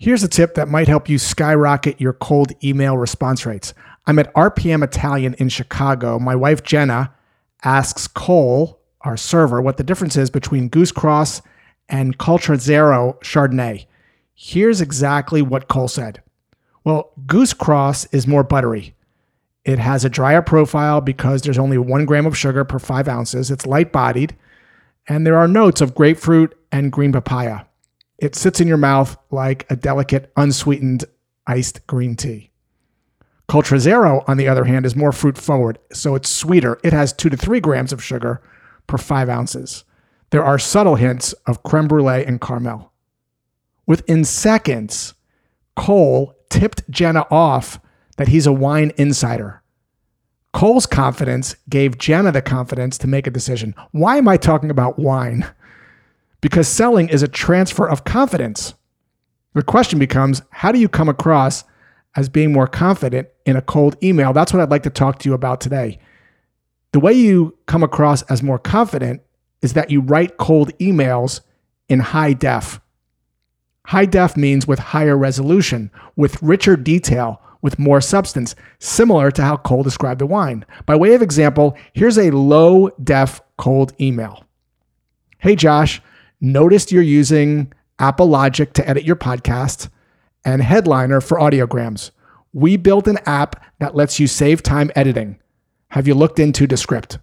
Here's a tip that might help you skyrocket your cold email response rates. I'm at RPM Italian in Chicago. My wife Jenna asks Cole, our server, what the difference is between Goose Cross and Cultra Zero Chardonnay. Here's exactly what Cole said. Well, Goose Cross is more buttery. It has a drier profile because there's only one gram of sugar per five ounces. It's light bodied, and there are notes of grapefruit and green papaya. It sits in your mouth like a delicate, unsweetened iced green tea. Cultra Zero, on the other hand, is more fruit forward, so it's sweeter. It has two to three grams of sugar per five ounces. There are subtle hints of creme brulee and caramel. Within seconds, Cole tipped Jenna off that he's a wine insider. Cole's confidence gave Jenna the confidence to make a decision. Why am I talking about wine? Because selling is a transfer of confidence. The question becomes how do you come across as being more confident in a cold email? That's what I'd like to talk to you about today. The way you come across as more confident is that you write cold emails in high def. High def means with higher resolution, with richer detail, with more substance, similar to how Cole described the wine. By way of example, here's a low def cold email. Hey Josh, noticed you're using Apple Logic to edit your podcast and Headliner for audiograms. We built an app that lets you save time editing. Have you looked into Descript?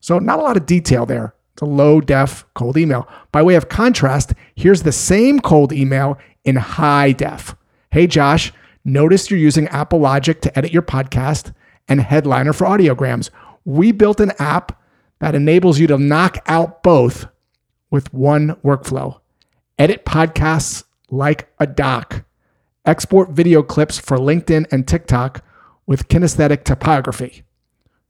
So, not a lot of detail there. It's a low def cold email. By way of contrast, here's the same cold email in high def. Hey, Josh, noticed you're using Apple Logic to edit your podcast and Headliner for audiograms. We built an app that enables you to knock out both with one workflow. Edit podcasts like a doc. Export video clips for LinkedIn and TikTok with kinesthetic typography.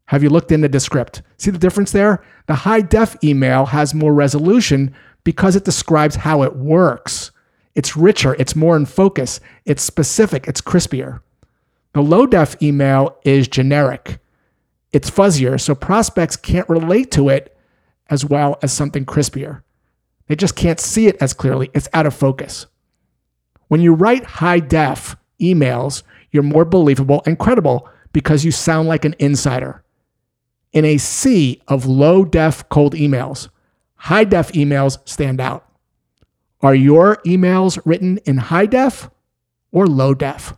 Have you looked into Descript? See the difference there? The high def email has more resolution because it describes how it works. It's richer, it's more in focus, it's specific, it's crispier. The low def email is generic. It's fuzzier, so prospects can't relate to it as well as something crispier. They just can't see it as clearly. It's out of focus. When you write high def emails, you're more believable and credible because you sound like an insider. In a sea of low def cold emails, high def emails stand out. Are your emails written in high def or low def?